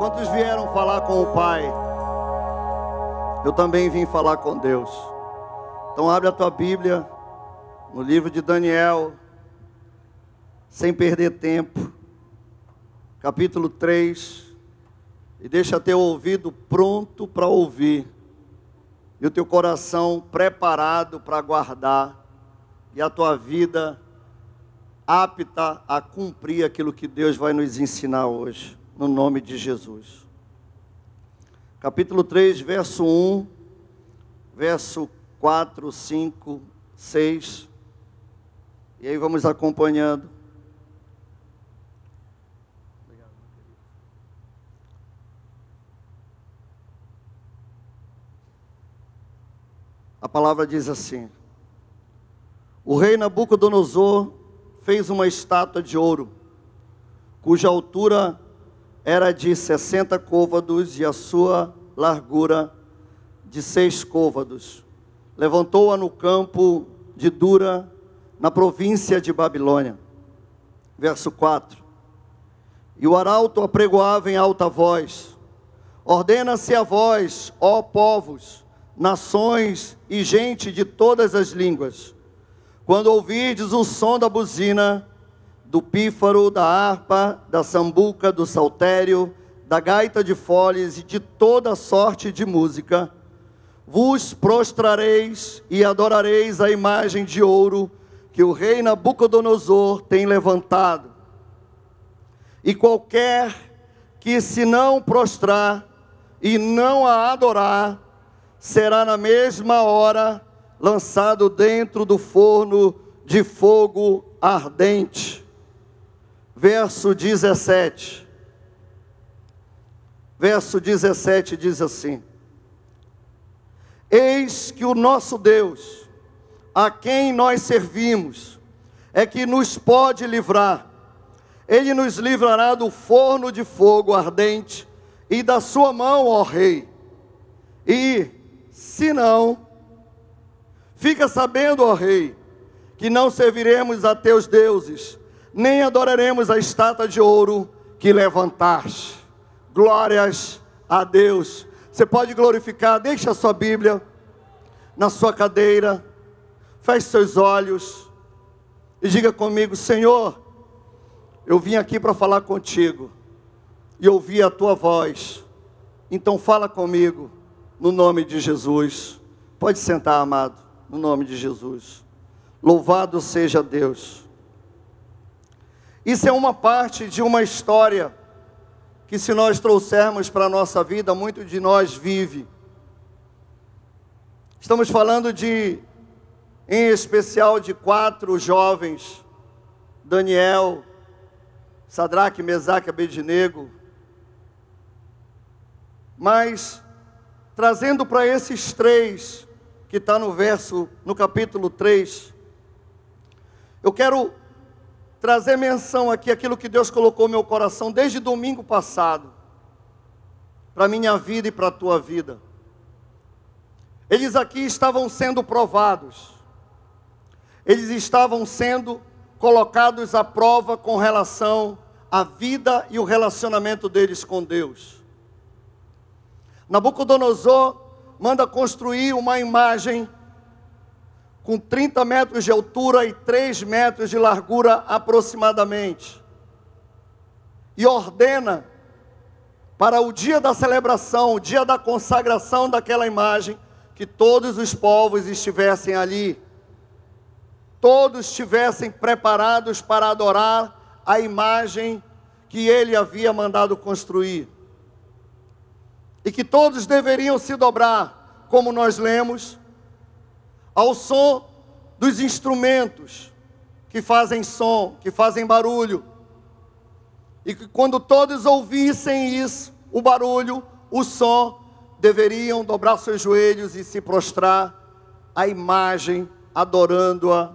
Quantos vieram falar com o Pai? Eu também vim falar com Deus. Então abre a tua Bíblia no livro de Daniel, sem perder tempo, capítulo 3, e deixa teu ouvido pronto para ouvir, e o teu coração preparado para guardar, e a tua vida apta a cumprir aquilo que Deus vai nos ensinar hoje, no nome de Jesus. Capítulo 3, verso 1, verso 4, 5, 6. E aí vamos acompanhando. A palavra diz assim: O rei Nabucodonosor fez uma estátua de ouro, cuja altura era de 60 côvados e a sua largura de seis côvados. Levantou-a no campo de Dura, na província de Babilônia. Verso 4. E o arauto apregoava em alta voz: Ordena-se a vós, ó povos, nações e gente de todas as línguas, quando ouvirdes o som da buzina, do pífaro, da harpa, da sambuca, do saltério, da gaita de foles e de toda sorte de música, vos prostrareis e adorareis a imagem de ouro que o rei Nabucodonosor tem levantado. E qualquer que se não prostrar e não a adorar, será na mesma hora lançado dentro do forno de fogo ardente. Verso 17. Verso 17 diz assim: Eis que o nosso Deus, a quem nós servimos, é que nos pode livrar. Ele nos livrará do forno de fogo ardente e da sua mão, ó Rei. E, se não, fica sabendo, ó Rei, que não serviremos a teus deuses, nem adoraremos a estátua de ouro que levantaste. Glórias a Deus. Você pode glorificar, deixa a sua Bíblia na sua cadeira, feche seus olhos e diga comigo: Senhor, eu vim aqui para falar contigo e ouvir a tua voz, então fala comigo, no nome de Jesus. Pode sentar, amado, no nome de Jesus. Louvado seja Deus. Isso é uma parte de uma história que se nós trouxermos para a nossa vida, muito de nós vive. Estamos falando de, em especial, de quatro jovens, Daniel, Sadraque, Mesaque, Abednego, mas trazendo para esses três, que está no verso, no capítulo 3, eu quero trazer menção aqui aquilo que Deus colocou no meu coração desde domingo passado, para minha vida e para a tua vida. Eles aqui estavam sendo provados, eles estavam sendo colocados à prova com relação à vida e o relacionamento deles com Deus. Nabucodonosor manda construir uma imagem com 30 metros de altura e 3 metros de largura aproximadamente. E ordena para o dia da celebração, o dia da consagração daquela imagem, que todos os povos estivessem ali, todos estivessem preparados para adorar a imagem que ele havia mandado construir. E que todos deveriam se dobrar, como nós lemos, ao som dos instrumentos que fazem som, que fazem barulho. E que quando todos ouvissem isso, o barulho, o som, deveriam dobrar seus joelhos e se prostrar à imagem, adorando-a.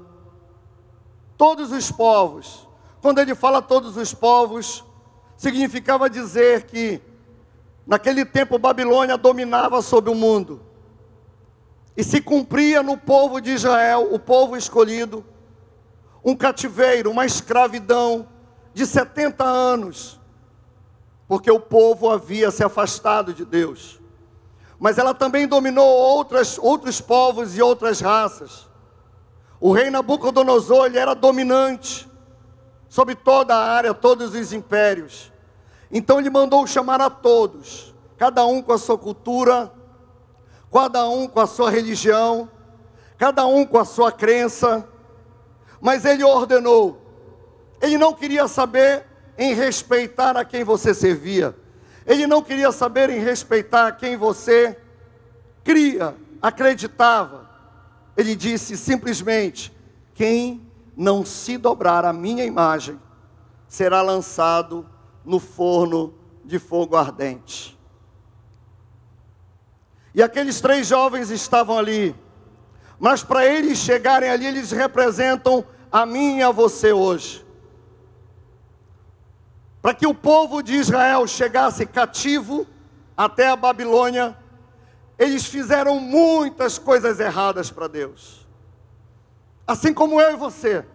Todos os povos, quando ele fala todos os povos, significava dizer que naquele tempo Babilônia dominava sobre o mundo. E se cumpria no povo de Israel, o povo escolhido, um cativeiro, uma escravidão de 70 anos, porque o povo havia se afastado de Deus. Mas ela também dominou outras, outros povos e outras raças. O rei Nabucodonosor ele era dominante sobre toda a área, todos os impérios. Então ele mandou chamar a todos, cada um com a sua cultura, cada um com a sua religião, cada um com a sua crença, mas ele ordenou. Ele não queria saber em respeitar a quem você servia. Ele não queria saber em respeitar a quem você cria, acreditava. Ele disse simplesmente: quem não se dobrar à minha imagem será lançado no forno de fogo ardente. E aqueles três jovens estavam ali, mas para eles chegarem ali, eles representam a mim e a você hoje. Para que o povo de Israel chegasse cativo até a Babilônia, eles fizeram muitas coisas erradas para Deus. Assim como eu e você.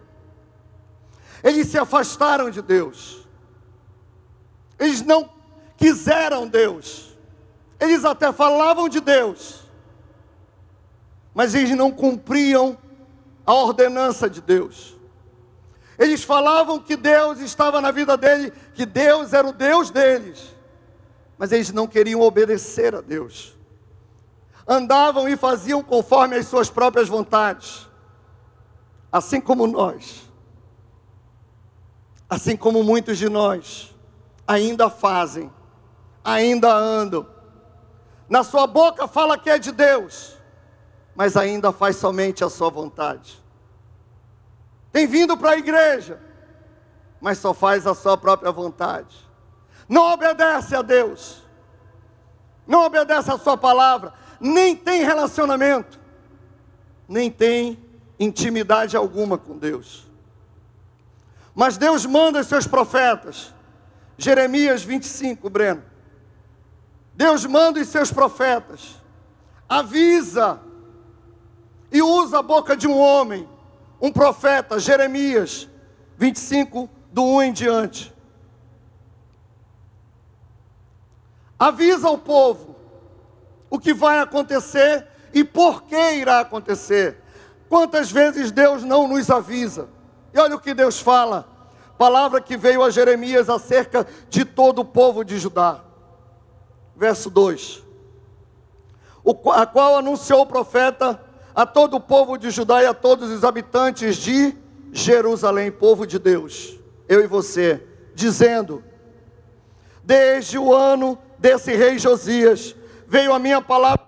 Eles se afastaram de Deus. Eles não quiseram Deus. Eles até falavam de Deus. Mas eles não cumpriam a ordenança de Deus. Eles falavam que Deus estava na vida dele, que Deus era o Deus deles. Mas eles não queriam obedecer a Deus. Andavam e faziam conforme as suas próprias vontades. Assim como nós. Assim como muitos de nós ainda fazem, ainda andam. Na sua boca fala que é de Deus, mas ainda faz somente a sua vontade. Tem vindo para a igreja, mas só faz a sua própria vontade. Não obedece a Deus, não obedece a Sua palavra, nem tem relacionamento, nem tem intimidade alguma com Deus. Mas Deus manda seus profetas, Jeremias 25, Breno. Deus manda os seus profetas, avisa e usa a boca de um homem, um profeta, Jeremias 25, do 1 em diante. Avisa ao povo o que vai acontecer e por que irá acontecer. Quantas vezes Deus não nos avisa? E olha o que Deus fala, palavra que veio a Jeremias acerca de todo o povo de Judá. Verso 2: A qual anunciou o profeta a todo o povo de Judá e a todos os habitantes de Jerusalém, povo de Deus, eu e você, dizendo: Desde o ano desse rei Josias veio a minha palavra,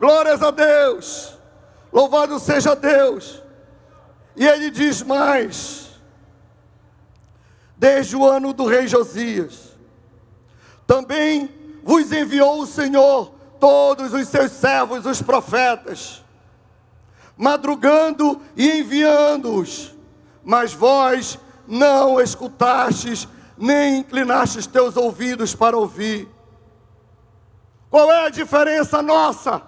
glórias a Deus, louvado seja Deus. E ele diz mais: Desde o ano do rei Josias, também vos enviou o Senhor todos os seus servos, os profetas, madrugando e enviando-os, mas vós não escutastes, nem inclinastes teus ouvidos para ouvir. Qual é a diferença nossa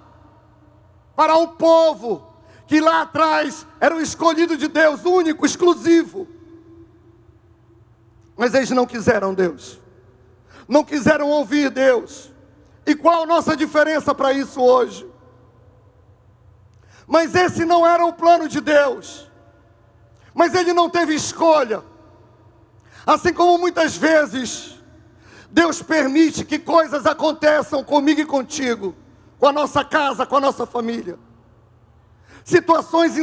para o povo que lá atrás era o escolhido de Deus, único, exclusivo? Mas eles não quiseram Deus, não quiseram ouvir Deus e qual a nossa diferença para isso hoje? Mas esse não era o plano de Deus. Mas ele não teve escolha. Assim como muitas vezes Deus permite que coisas aconteçam comigo e contigo, com a nossa casa, com a nossa família. Situações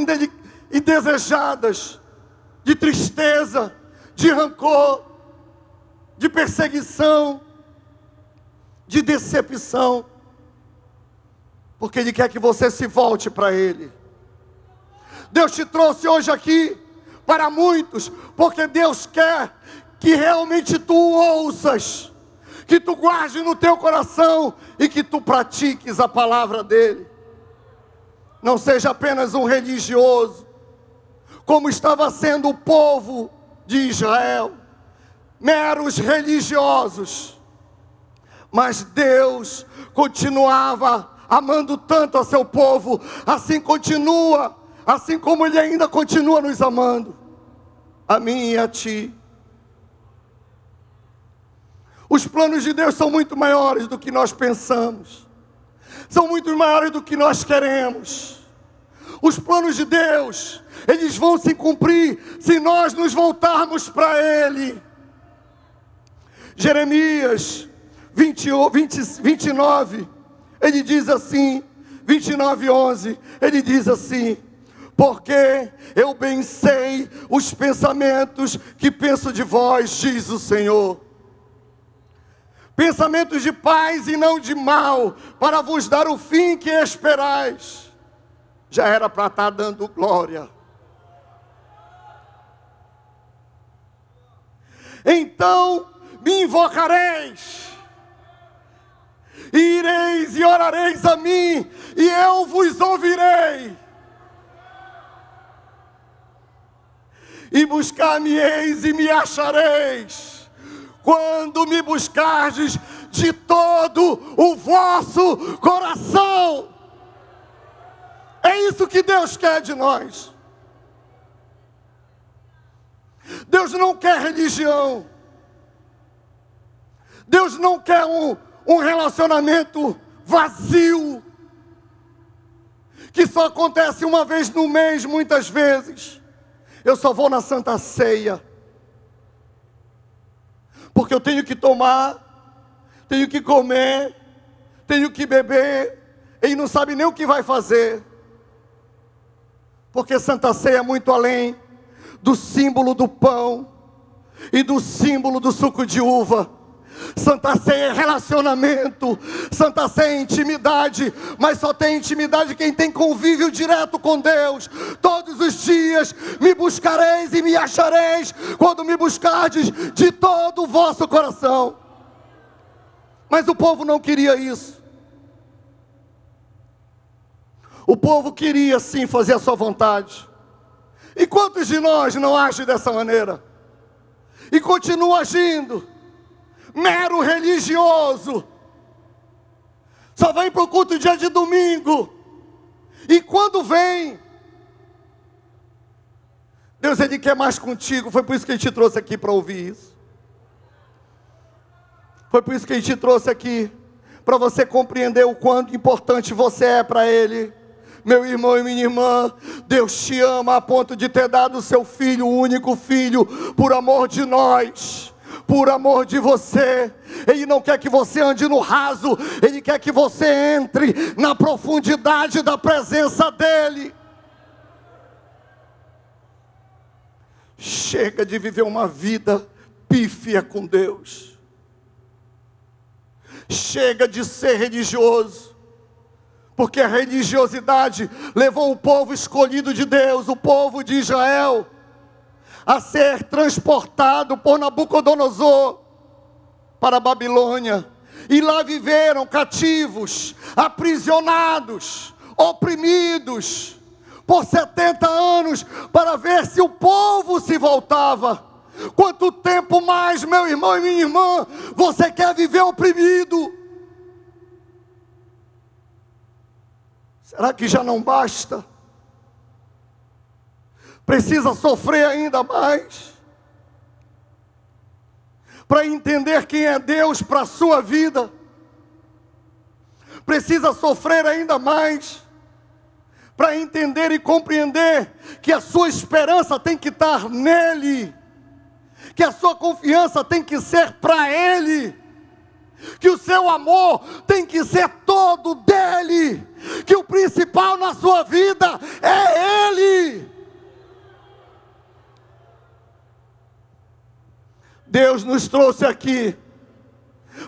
indesejadas, de tristeza, de rancor, de perseguição, de decepção, porque Ele quer que você se volte para Ele. Deus te trouxe hoje aqui para muitos, porque Deus quer que realmente tu ouças, que tu guarde no teu coração e que tu pratiques a palavra dEle. Não seja apenas um religioso, como estava sendo o povo de Israel, meros religiosos mas Deus continuava amando tanto a seu povo, assim continua, assim como Ele ainda continua nos amando, a mim e a ti. Os planos de Deus são muito maiores do que nós pensamos, são muito maiores do que nós queremos. Os planos de Deus, eles vão se cumprir se nós nos voltarmos para Ele. Jeremias 20, 20, 29, ele diz assim, 29, 11, ele diz assim: Porque eu bem sei os pensamentos que penso de vós, diz o Senhor. Pensamentos de paz e não de mal, para vos dar o fim que esperais. Já era para estar tá dando glória. Então me invocareis, e ireis e orareis a mim, e eu vos ouvirei. E buscar-me-eis e me achareis, quando me buscardes de todo o vosso coração. É isso que Deus quer de nós. Deus não quer religião. Deus não quer um, um relacionamento vazio, que só acontece uma vez no mês, muitas vezes. Eu só vou na Santa Ceia, porque eu tenho que tomar, tenho que comer, tenho que beber, e não sabe nem o que vai fazer, porque Santa Ceia é muito além do símbolo do pão e do símbolo do suco de uva. Santa Ceia é relacionamento, Santa Ceia é intimidade, mas só tem intimidade quem tem convívio direto com Deus. Todos os dias me buscareis e me achareis, quando me buscardes de todo o vosso coração. Mas o povo não queria isso. O povo queria sim fazer a sua vontade. E quantos de nós não agem dessa maneira? E continuam agindo mero religioso. Só vem para o culto dia de domingo. E quando vem, Deus ele quer mais contigo. Foi por isso que ele te trouxe aqui para ouvir isso. Foi por isso que ele te trouxe aqui para você compreender o quanto importante você é para ele. Meu irmão e minha irmã, Deus te ama a ponto de ter dado o seu filho, o único filho, por amor de nós por amor de você. Ele não quer que você ande no raso, ele quer que você entre na profundidade da presença dEle. Chega de viver uma vida pífia com Deus. Chega de ser religioso. Porque a religiosidade levou o povo escolhido de Deus, o povo de Israel, a ser transportado por Nabucodonosor para a Babilônia. E lá viveram cativos, aprisionados, oprimidos, por 70 anos, para ver se o povo se voltava. Quanto tempo mais, meu irmão e minha irmã, você quer viver oprimido? Será que já não basta? Precisa sofrer ainda mais. Para entender quem é Deus para a sua vida, precisa sofrer ainda mais. Para entender e compreender que a sua esperança tem que estar nele, que a sua confiança tem que ser para Ele, que o seu amor tem que ser todo dele, que o principal na sua vida é Ele. Deus nos trouxe aqui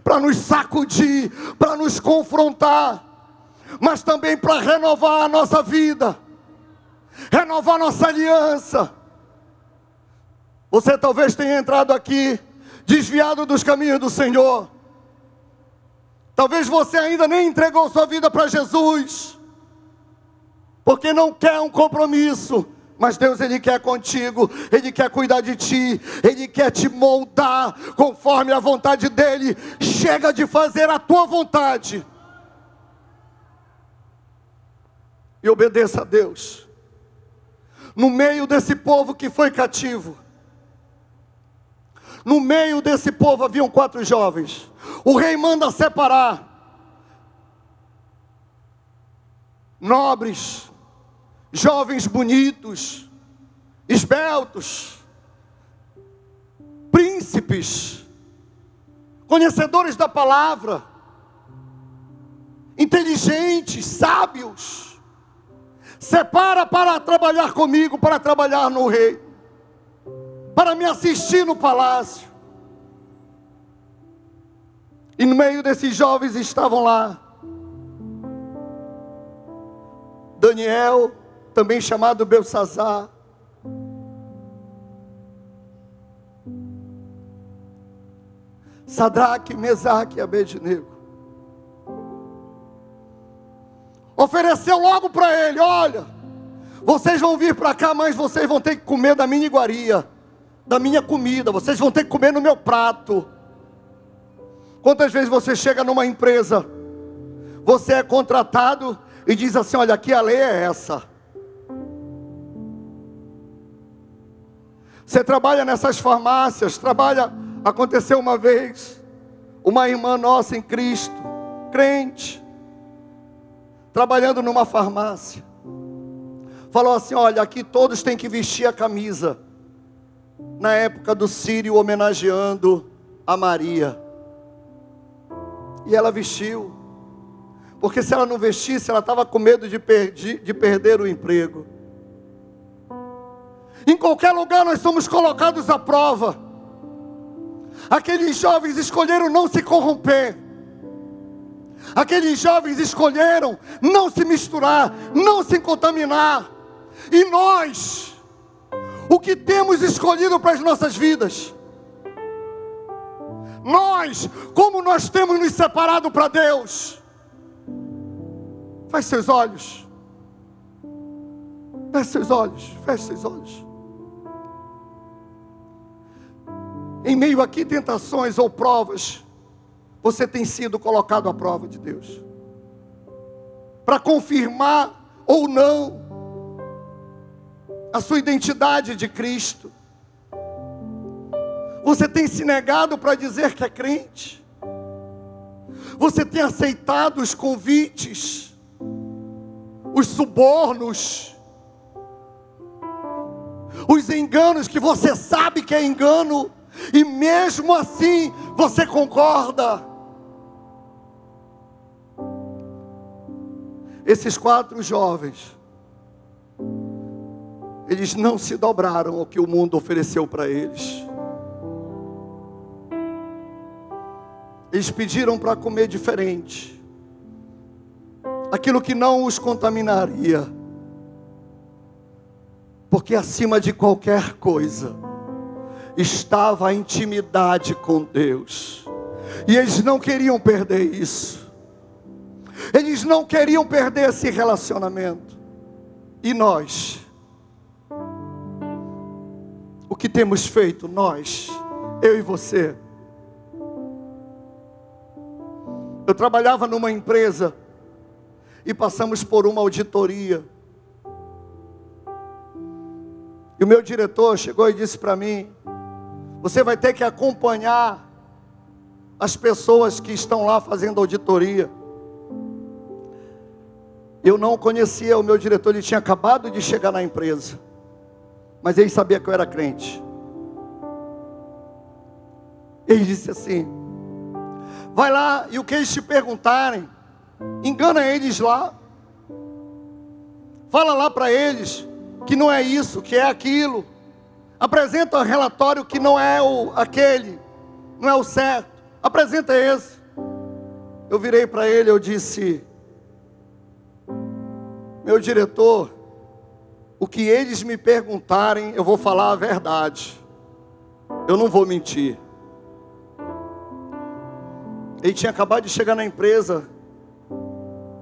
para nos sacudir, para nos confrontar, mas também para renovar a nossa vida, renovar nossa aliança. Você talvez tenha entrado aqui desviado dos caminhos do Senhor. Talvez você ainda nem entregou sua vida para Jesus, porque não quer um compromisso, mas Deus, Ele quer contigo, Ele quer cuidar de ti, Ele quer te moldar conforme a vontade dEle. Chega de fazer a tua vontade e obedeça a Deus. No meio desse povo que foi cativo, No meio desse povo haviam quatro jovens. O rei manda separar nobres, jovens bonitos, esbeltos, príncipes, conhecedores da palavra, inteligentes, sábios. Separa para trabalhar comigo, para trabalhar no rei, para me assistir no palácio. E no meio desses jovens estavam lá Daniel, também chamado Belsazar, Sadraque, Mesaque e Abednego. Ofereceu logo para ele: olha, vocês vão vir para cá, mas vocês vão ter que comer da minha iguaria, da minha comida, vocês vão ter que comer no meu prato. Quantas vezes você chega numa empresa, você é contratado e diz assim: olha, aqui a lei é essa. Você trabalha nessas farmácias, trabalha. Aconteceu uma vez, uma irmã nossa em Cristo, crente, trabalhando numa farmácia, falou assim: olha, aqui todos têm que vestir a camisa. Na época do Sírio, homenageando a Maria. E ela vestiu. Porque se ela não vestisse, ela estava com medo de, perdi, de perder o emprego. Em qualquer lugar nós somos colocados à prova. Aqueles jovens escolheram não se corromper. Aqueles jovens escolheram não se misturar, não se contaminar. E nós, o que temos escolhido para as nossas vidas? Nós, como nós temos nos separado para Deus? Feche seus olhos. Feche seus olhos. Feche seus olhos. Em meio a que tentações ou provas, você tem sido colocado à prova de Deus. Para confirmar ou não a sua identidade de Cristo. Você tem se negado para dizer que é crente. Você tem aceitado os convites os subornos, os enganos que você sabe que é engano, e mesmo assim você concorda. Esses quatro jovens, eles não se dobraram ao que o mundo ofereceu para eles. Eles pediram para comer diferente aquilo que não os contaminaria. Porque acima de qualquer coisa estava a intimidade com Deus. E eles não queriam perder isso. Eles não queriam perder esse relacionamento. E nós? O que temos feito nós, eu e você? Eu trabalhava numa empresa e passamos por uma auditoria. E o meu diretor chegou e disse para mim: Você vai ter que acompanhar as pessoas que estão lá fazendo auditoria. Eu não conhecia o meu diretor, ele tinha acabado de chegar na empresa, mas ele sabia que eu era crente. Ele disse assim: Vai lá e o que eles te perguntarem, engana eles lá. Fala lá para eles que não é isso, que é aquilo. Apresenta um relatório que não é o aquele, não é o certo. Apresenta esse. Eu virei para ele, eu disse: Meu diretor, o que eles me perguntarem, eu vou falar a verdade. Eu não vou mentir. Ele tinha acabado de chegar na empresa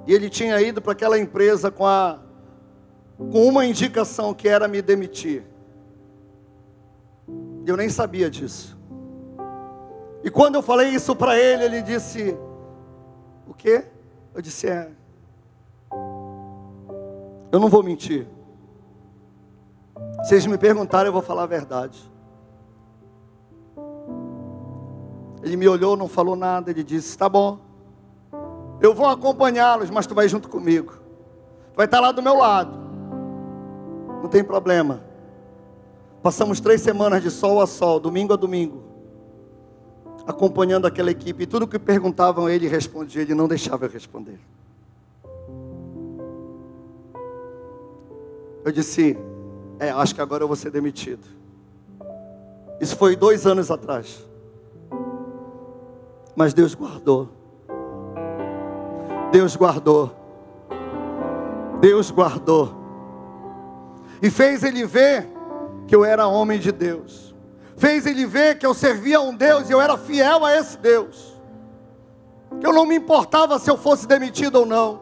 e ele tinha ido para aquela empresa com, a, com uma indicação que era me demitir. Eu nem sabia disso. E quando eu falei isso para ele, ele disse: O quê? Eu disse: É. Eu não vou mentir. Eles me perguntarem, eu vou falar a verdade. Ele me olhou, não falou nada. Ele disse: Tá bom, eu vou acompanhá-los, mas tu vai junto comigo. Vai estar lá do meu lado. Não tem problema. Passamos três semanas de sol a sol, domingo a domingo, acompanhando aquela equipe. E tudo que perguntavam, ele respondia, ele não deixava eu responder. Eu disse: É, acho que agora eu vou ser demitido. Isso foi dois anos atrás. Mas Deus guardou. Deus guardou. Deus guardou. E fez ele ver que eu era homem de Deus. Fez ele ver que eu servia a um Deus e eu era fiel a esse Deus. Que eu não me importava se eu fosse demitido ou não.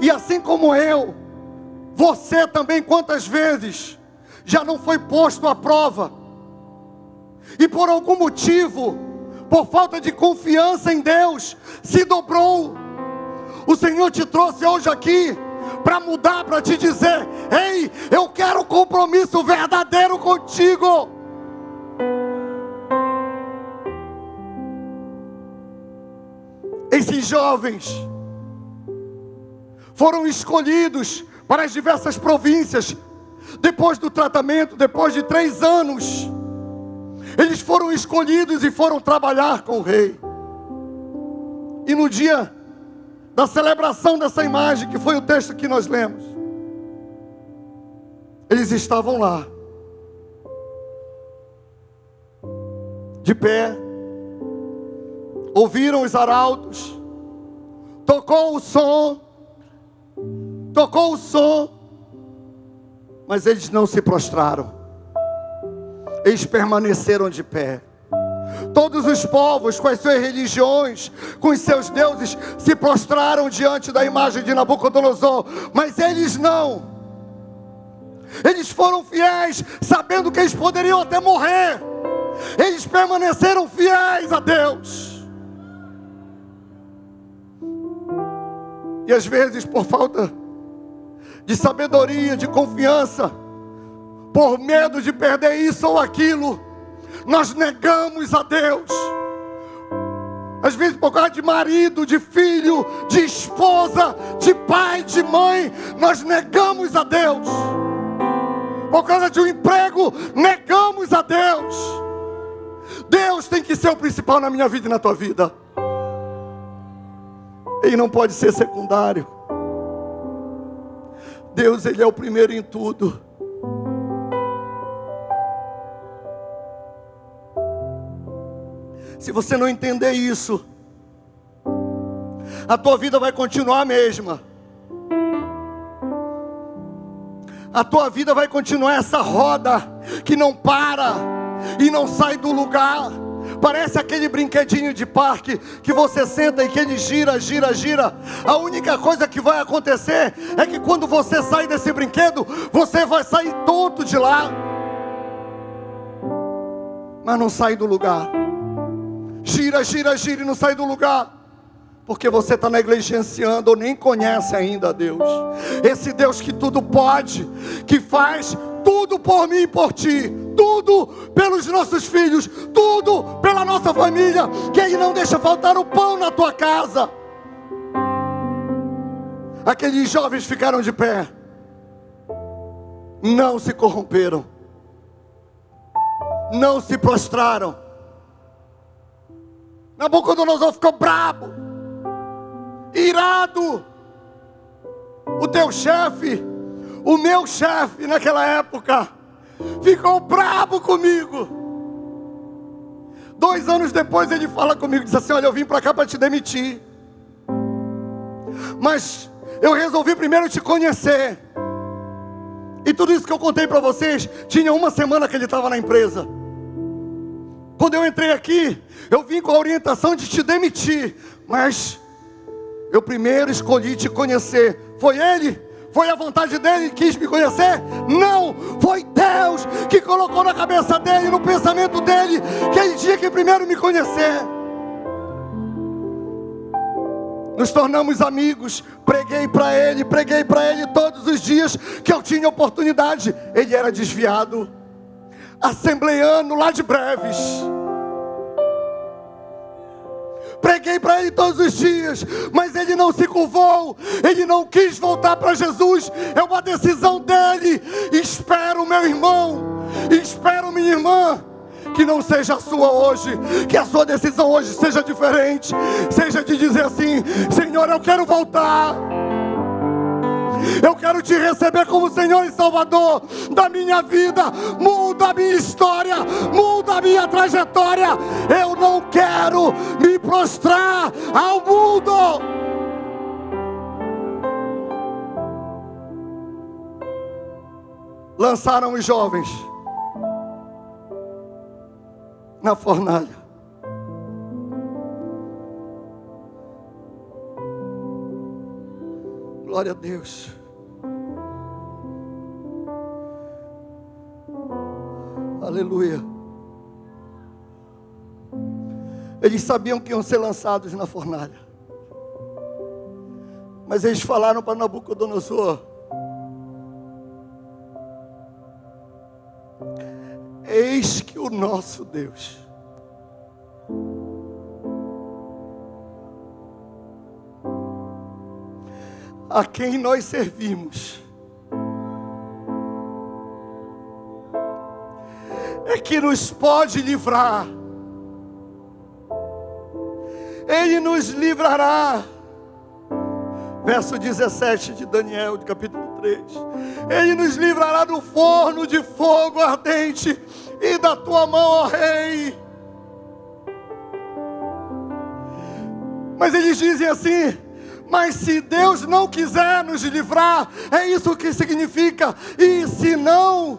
E assim como eu, você também, quantas vezes já não foi posto à prova, e por algum motivo, por falta de confiança em Deus, se dobrou. O Senhor te trouxe hoje aqui para mudar, para te dizer: compromisso verdadeiro contigo. Esses jovens foram escolhidos para as diversas províncias. Depois do tratamento, depois de três anos, eles foram escolhidos e foram trabalhar com o rei. E no dia da celebração dessa imagem, que foi o texto que nós lemos, eles estavam lá, de pé, ouviram os arautos, tocou o som, tocou o som, mas eles não se prostraram, eles permaneceram de pé. Todos os povos, com as suas religiões, com os seus deuses, se prostraram diante da imagem de Nabucodonosor, mas eles não. Eles foram fiéis, sabendo que eles poderiam até morrer. Eles permaneceram fiéis a Deus. E às vezes, por falta de sabedoria, de confiança, por medo de perder isso ou aquilo, nós negamos a Deus. Às vezes, por causa de marido, de filho, de esposa, de pai, de mãe, nós negamos a Deus. Por causa de um emprego, negamos a Deus. Deus tem que ser o principal na minha vida e na tua vida. Ele não pode ser secundário. Deus, Ele é o primeiro em tudo. Se você não entender isso, a tua vida vai continuar a mesma. A tua vida vai continuar essa roda que não para e não sai do lugar. Parece aquele brinquedinho de parque que você senta e que ele gira, gira, gira. A única coisa que vai acontecer é que quando você sai desse brinquedo, você vai sair tonto de lá. Mas não sai do lugar. Gira, gira, gira e não sai do lugar. Porque você está negligenciando ou nem conhece ainda a Deus. Esse Deus que tudo pode, que faz tudo por mim e por ti, tudo pelos nossos filhos, tudo pela nossa família, que Ele não deixa faltar o pão na tua casa. Aqueles jovens ficaram de pé, não se corromperam, não se prostraram. Nabucodonosor ficou brabo, irado. O teu chefe, o meu chefe naquela época, ficou brabo comigo. Dois anos depois ele fala comigo, diz assim: Olha, eu vim para cá para te demitir, mas eu resolvi primeiro te conhecer. E tudo isso que eu contei para vocês, tinha uma semana que ele estava na empresa. Quando eu entrei aqui, eu vim com a orientação de te demitir, mas eu primeiro escolhi te conhecer. Foi ele? Foi a vontade dele que quis me conhecer? Não, foi Deus que colocou na cabeça dele, no pensamento dele, que ele tinha que primeiro me conhecer. Nos tornamos amigos. Preguei para ele, preguei para ele todos os dias que eu tinha oportunidade. Ele era desviado, assembleiano lá de breves. Preguei para ele todos os dias, mas ele não se curvou, ele não quis voltar para Jesus. É uma decisão dele. Espero, meu irmão, espero, minha irmã que não seja a sua hoje, que a sua decisão hoje seja diferente, seja de dizer assim: Senhor, eu quero voltar. Eu quero te receber como Senhor e Salvador da minha vida. Muda a minha história, muda a minha trajetória. Eu não quero me prostrar ao mundo. Lançaram os jovens na fornalha. Glória a Deus. Aleluia. Eles sabiam que iam ser lançados na fornalha. Mas eles falaram para Nabucodonosor: Eis que o nosso Deus a quem nós servimos que nos pode livrar. Ele nos livrará. Verso 17 de Daniel, de capítulo 3. Ele nos livrará do forno de fogo ardente e da tua mão, ó Rei. Mas eles dizem assim: mas se Deus não quiser nos livrar, é isso que significa. E se não,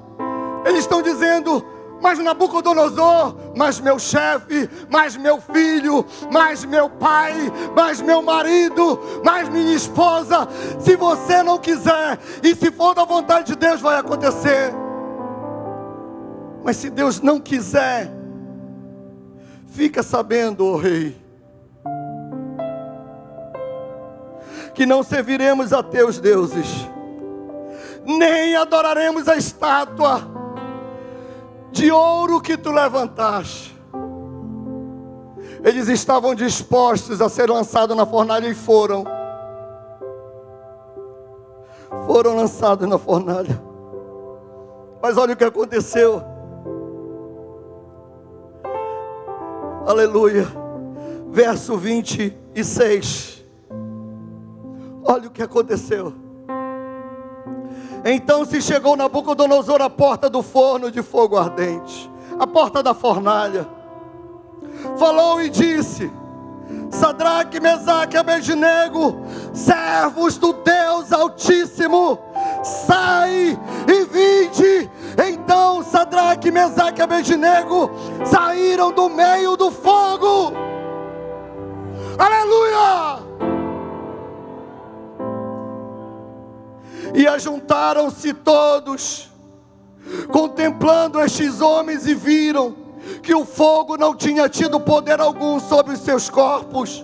eles estão dizendo: mas Nabucodonosor, mas meu chefe, mas meu filho, mas meu pai, mas meu marido, mas minha esposa. Se você não quiser, e se for da vontade de Deus, vai acontecer. Mas se Deus não quiser, fica sabendo, oh rei que não serviremos a teus deuses, nem adoraremos a estátua de ouro que tu levantaste. Eles estavam dispostos a ser lançados na fornalha e foram. Foram lançados na fornalha. Mas olha o que aconteceu. Aleluia. Verso 26. Olha o que aconteceu. Então se chegou Nabucodonosor à porta do forno de fogo ardente, a porta da fornalha. Falou e disse: Sadraque, Mesaque Abednego, servos do Deus Altíssimo, sai e vinde. Então Sadraque, Mesaque e Abednego saíram do meio do fogo. Aleluia! E ajuntaram-se todos, contemplando estes homens, e viram que o fogo não tinha tido poder algum sobre os seus corpos.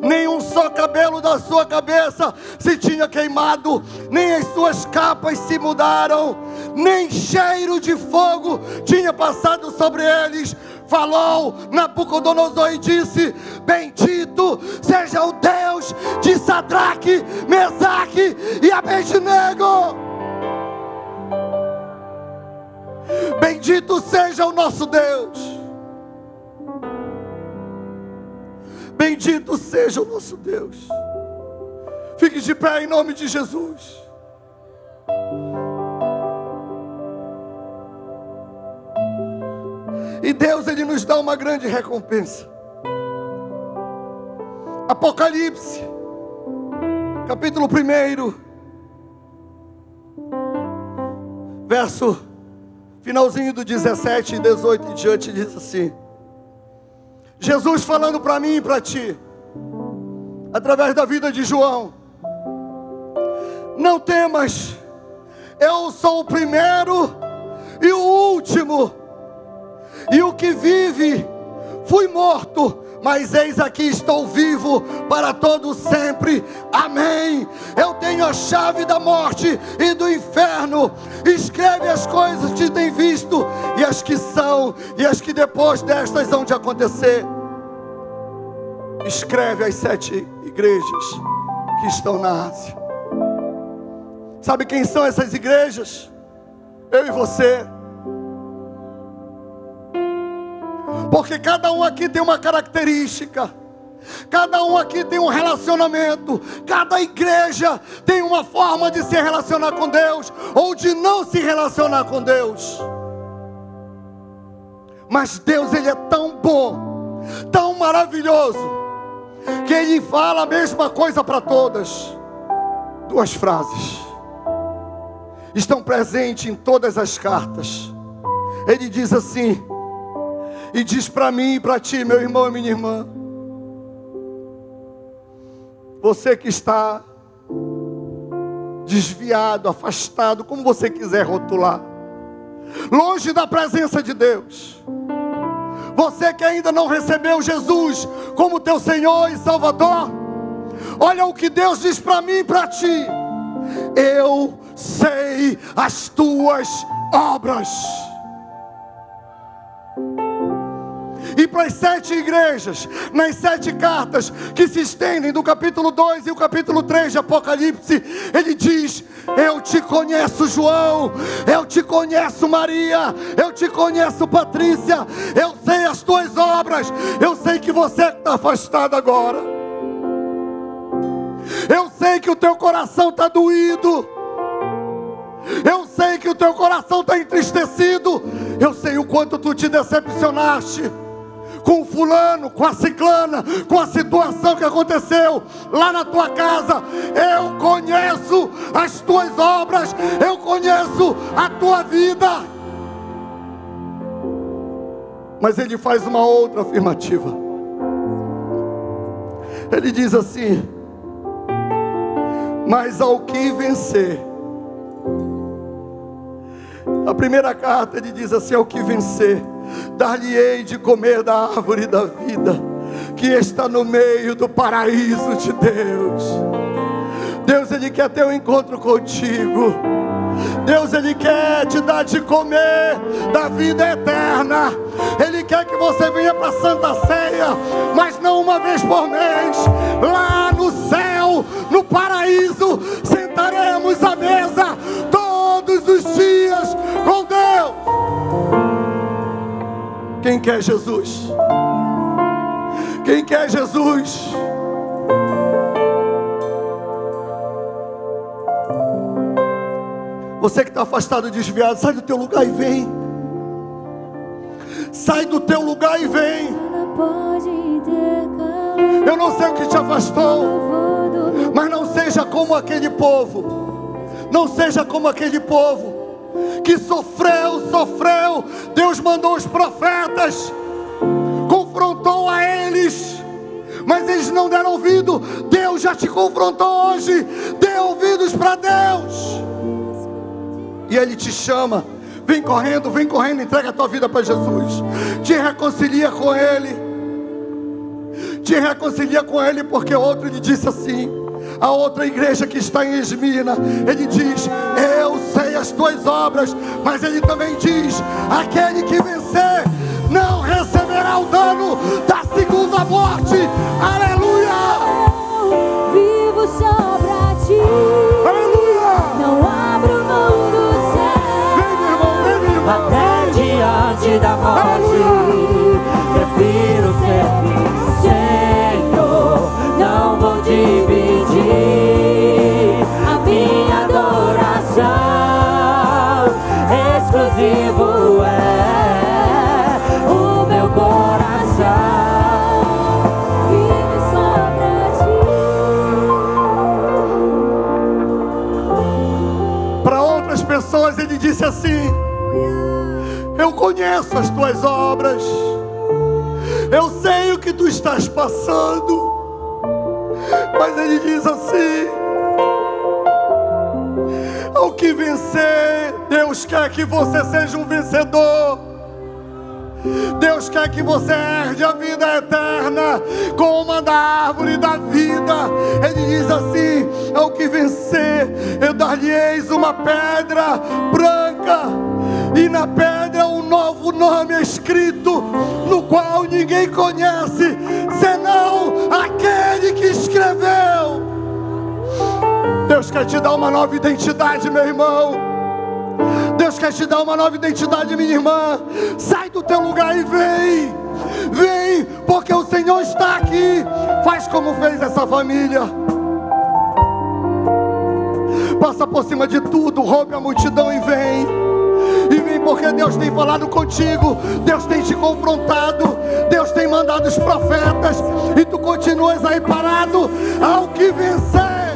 Nenhum só cabelo da sua cabeça se tinha queimado, nem as suas capas se mudaram, nem cheiro de fogo tinha passado sobre eles, falou Nabucodonosor e disse: Bendito seja o Deus de Sadraque, Mesaque e Abednego. Bendito seja o nosso Deus. Bendito seja o nosso Deus. Fique de pé em nome de Jesus. Deus ele nos dá uma grande recompensa. Apocalipse, capítulo 1, verso finalzinho do 17 e 18 em diante, diz assim: Jesus falando para mim e para ti, através da vida de João, não temas, eu sou o primeiro e o último e o que vive, fui morto, mas eis aqui estou vivo para todo sempre. Amém. Eu tenho a chave da morte e do inferno. Escreve as coisas que tem visto e as que são e as que depois destas hão de acontecer. escreve às sete igrejas que estão na Ásia. Sabe quem são essas igrejas? Eu e você. Porque cada um aqui tem uma característica. Cada um aqui tem um relacionamento, cada igreja tem uma forma de se relacionar com Deus ou de não se relacionar com Deus. Mas Deus ele é tão bom, tão maravilhoso, que ele fala a mesma coisa para todas. Duas frases estão presentes em todas as cartas. Ele diz assim: e diz para mim e para ti, meu irmão e minha irmã, você que está desviado, afastado, como você quiser rotular, longe da presença de Deus. Você que ainda não recebeu Jesus como teu Senhor e Salvador, olha o que Deus diz para mim e para ti. Eu sei as tuas obras. E para as sete igrejas, nas sete cartas que se estendem do capítulo 2 e o capítulo 3 de Apocalipse, ele diz: Eu te conheço, João, eu te conheço, Maria, eu te conheço, Patrícia, eu sei as tuas obras, eu sei que você está afastado agora. Eu sei que o teu coração está doído. Eu sei que o teu coração está entristecido. Eu sei o quanto tu te decepcionaste com o fulano, com a ciclana, com a situação que aconteceu lá na tua casa. Eu conheço as tuas obras, eu conheço a tua vida. Mas ele faz uma outra afirmativa. Ele diz assim: Mas ao que vencer, a primeira carta ele diz assim: Ao que vencer dar-lhe-ei de comer da árvore da vida, que está no meio do paraíso de Deus. Deus, Ele quer ter um encontro contigo. Deus, Ele quer te dar de comer da vida eterna. Ele quer que você venha para a Santa Ceia, mas não uma vez por mês. Lá no céu, no paraíso, sentaremos à mesa Quem quer Jesus? Quem quer Jesus? Você que está afastado, desviado, sai do teu lugar e vem. Sai do teu lugar e vem. Eu não sei o que te afastou, mas não seja como aquele povo. Não seja como aquele povo que sofreu, sofreu. Deus mandou os profetas, confrontou a eles, mas eles não deram ouvido. Deus já te confrontou hoje. Dê ouvidos para Deus. E Ele te chama. Vem correndo, vem correndo, entrega a tua vida para Jesus. Te reconcilia com Ele. Te reconcilia com Ele, porque outro lhe disse assim a outra igreja que está em Esmina, ele diz: as tuas obras, mas ele também diz: Aquele que vencer não receberá o dano da segunda morte. Aleluia! vivo só para ti. Aleluia! Não abro mão do céu. Vem, meu irmão, vem, meu irmão. Até diante da morte, prefiro ser Senhor. Não vou dividir Exclusivo é o meu coração. Vivo só pra ti. Para outras pessoas ele disse assim: Eu conheço as tuas obras, eu sei o que tu estás passando, mas ele diz assim: Que vencer, Deus quer que você seja um vencedor. Deus quer que você herde a vida eterna, como a da árvore da vida. Ele diz assim: ao que vencer, eu dar-lhe-eis uma pedra branca, e na pedra um novo nome escrito, no qual ninguém conhece, senão aquele que escreveu. Deus quer te dar uma nova identidade, meu irmão. Deus quer te dar uma nova identidade, minha irmã. Sai do teu lugar e vem. Vem, porque o Senhor está aqui. Faz como fez essa família. Passa por cima de tudo, rompe a multidão e vem. E vem porque Deus tem falado contigo, Deus tem te confrontado, Deus tem mandado os profetas, e tu continuas aí parado ao que vencer.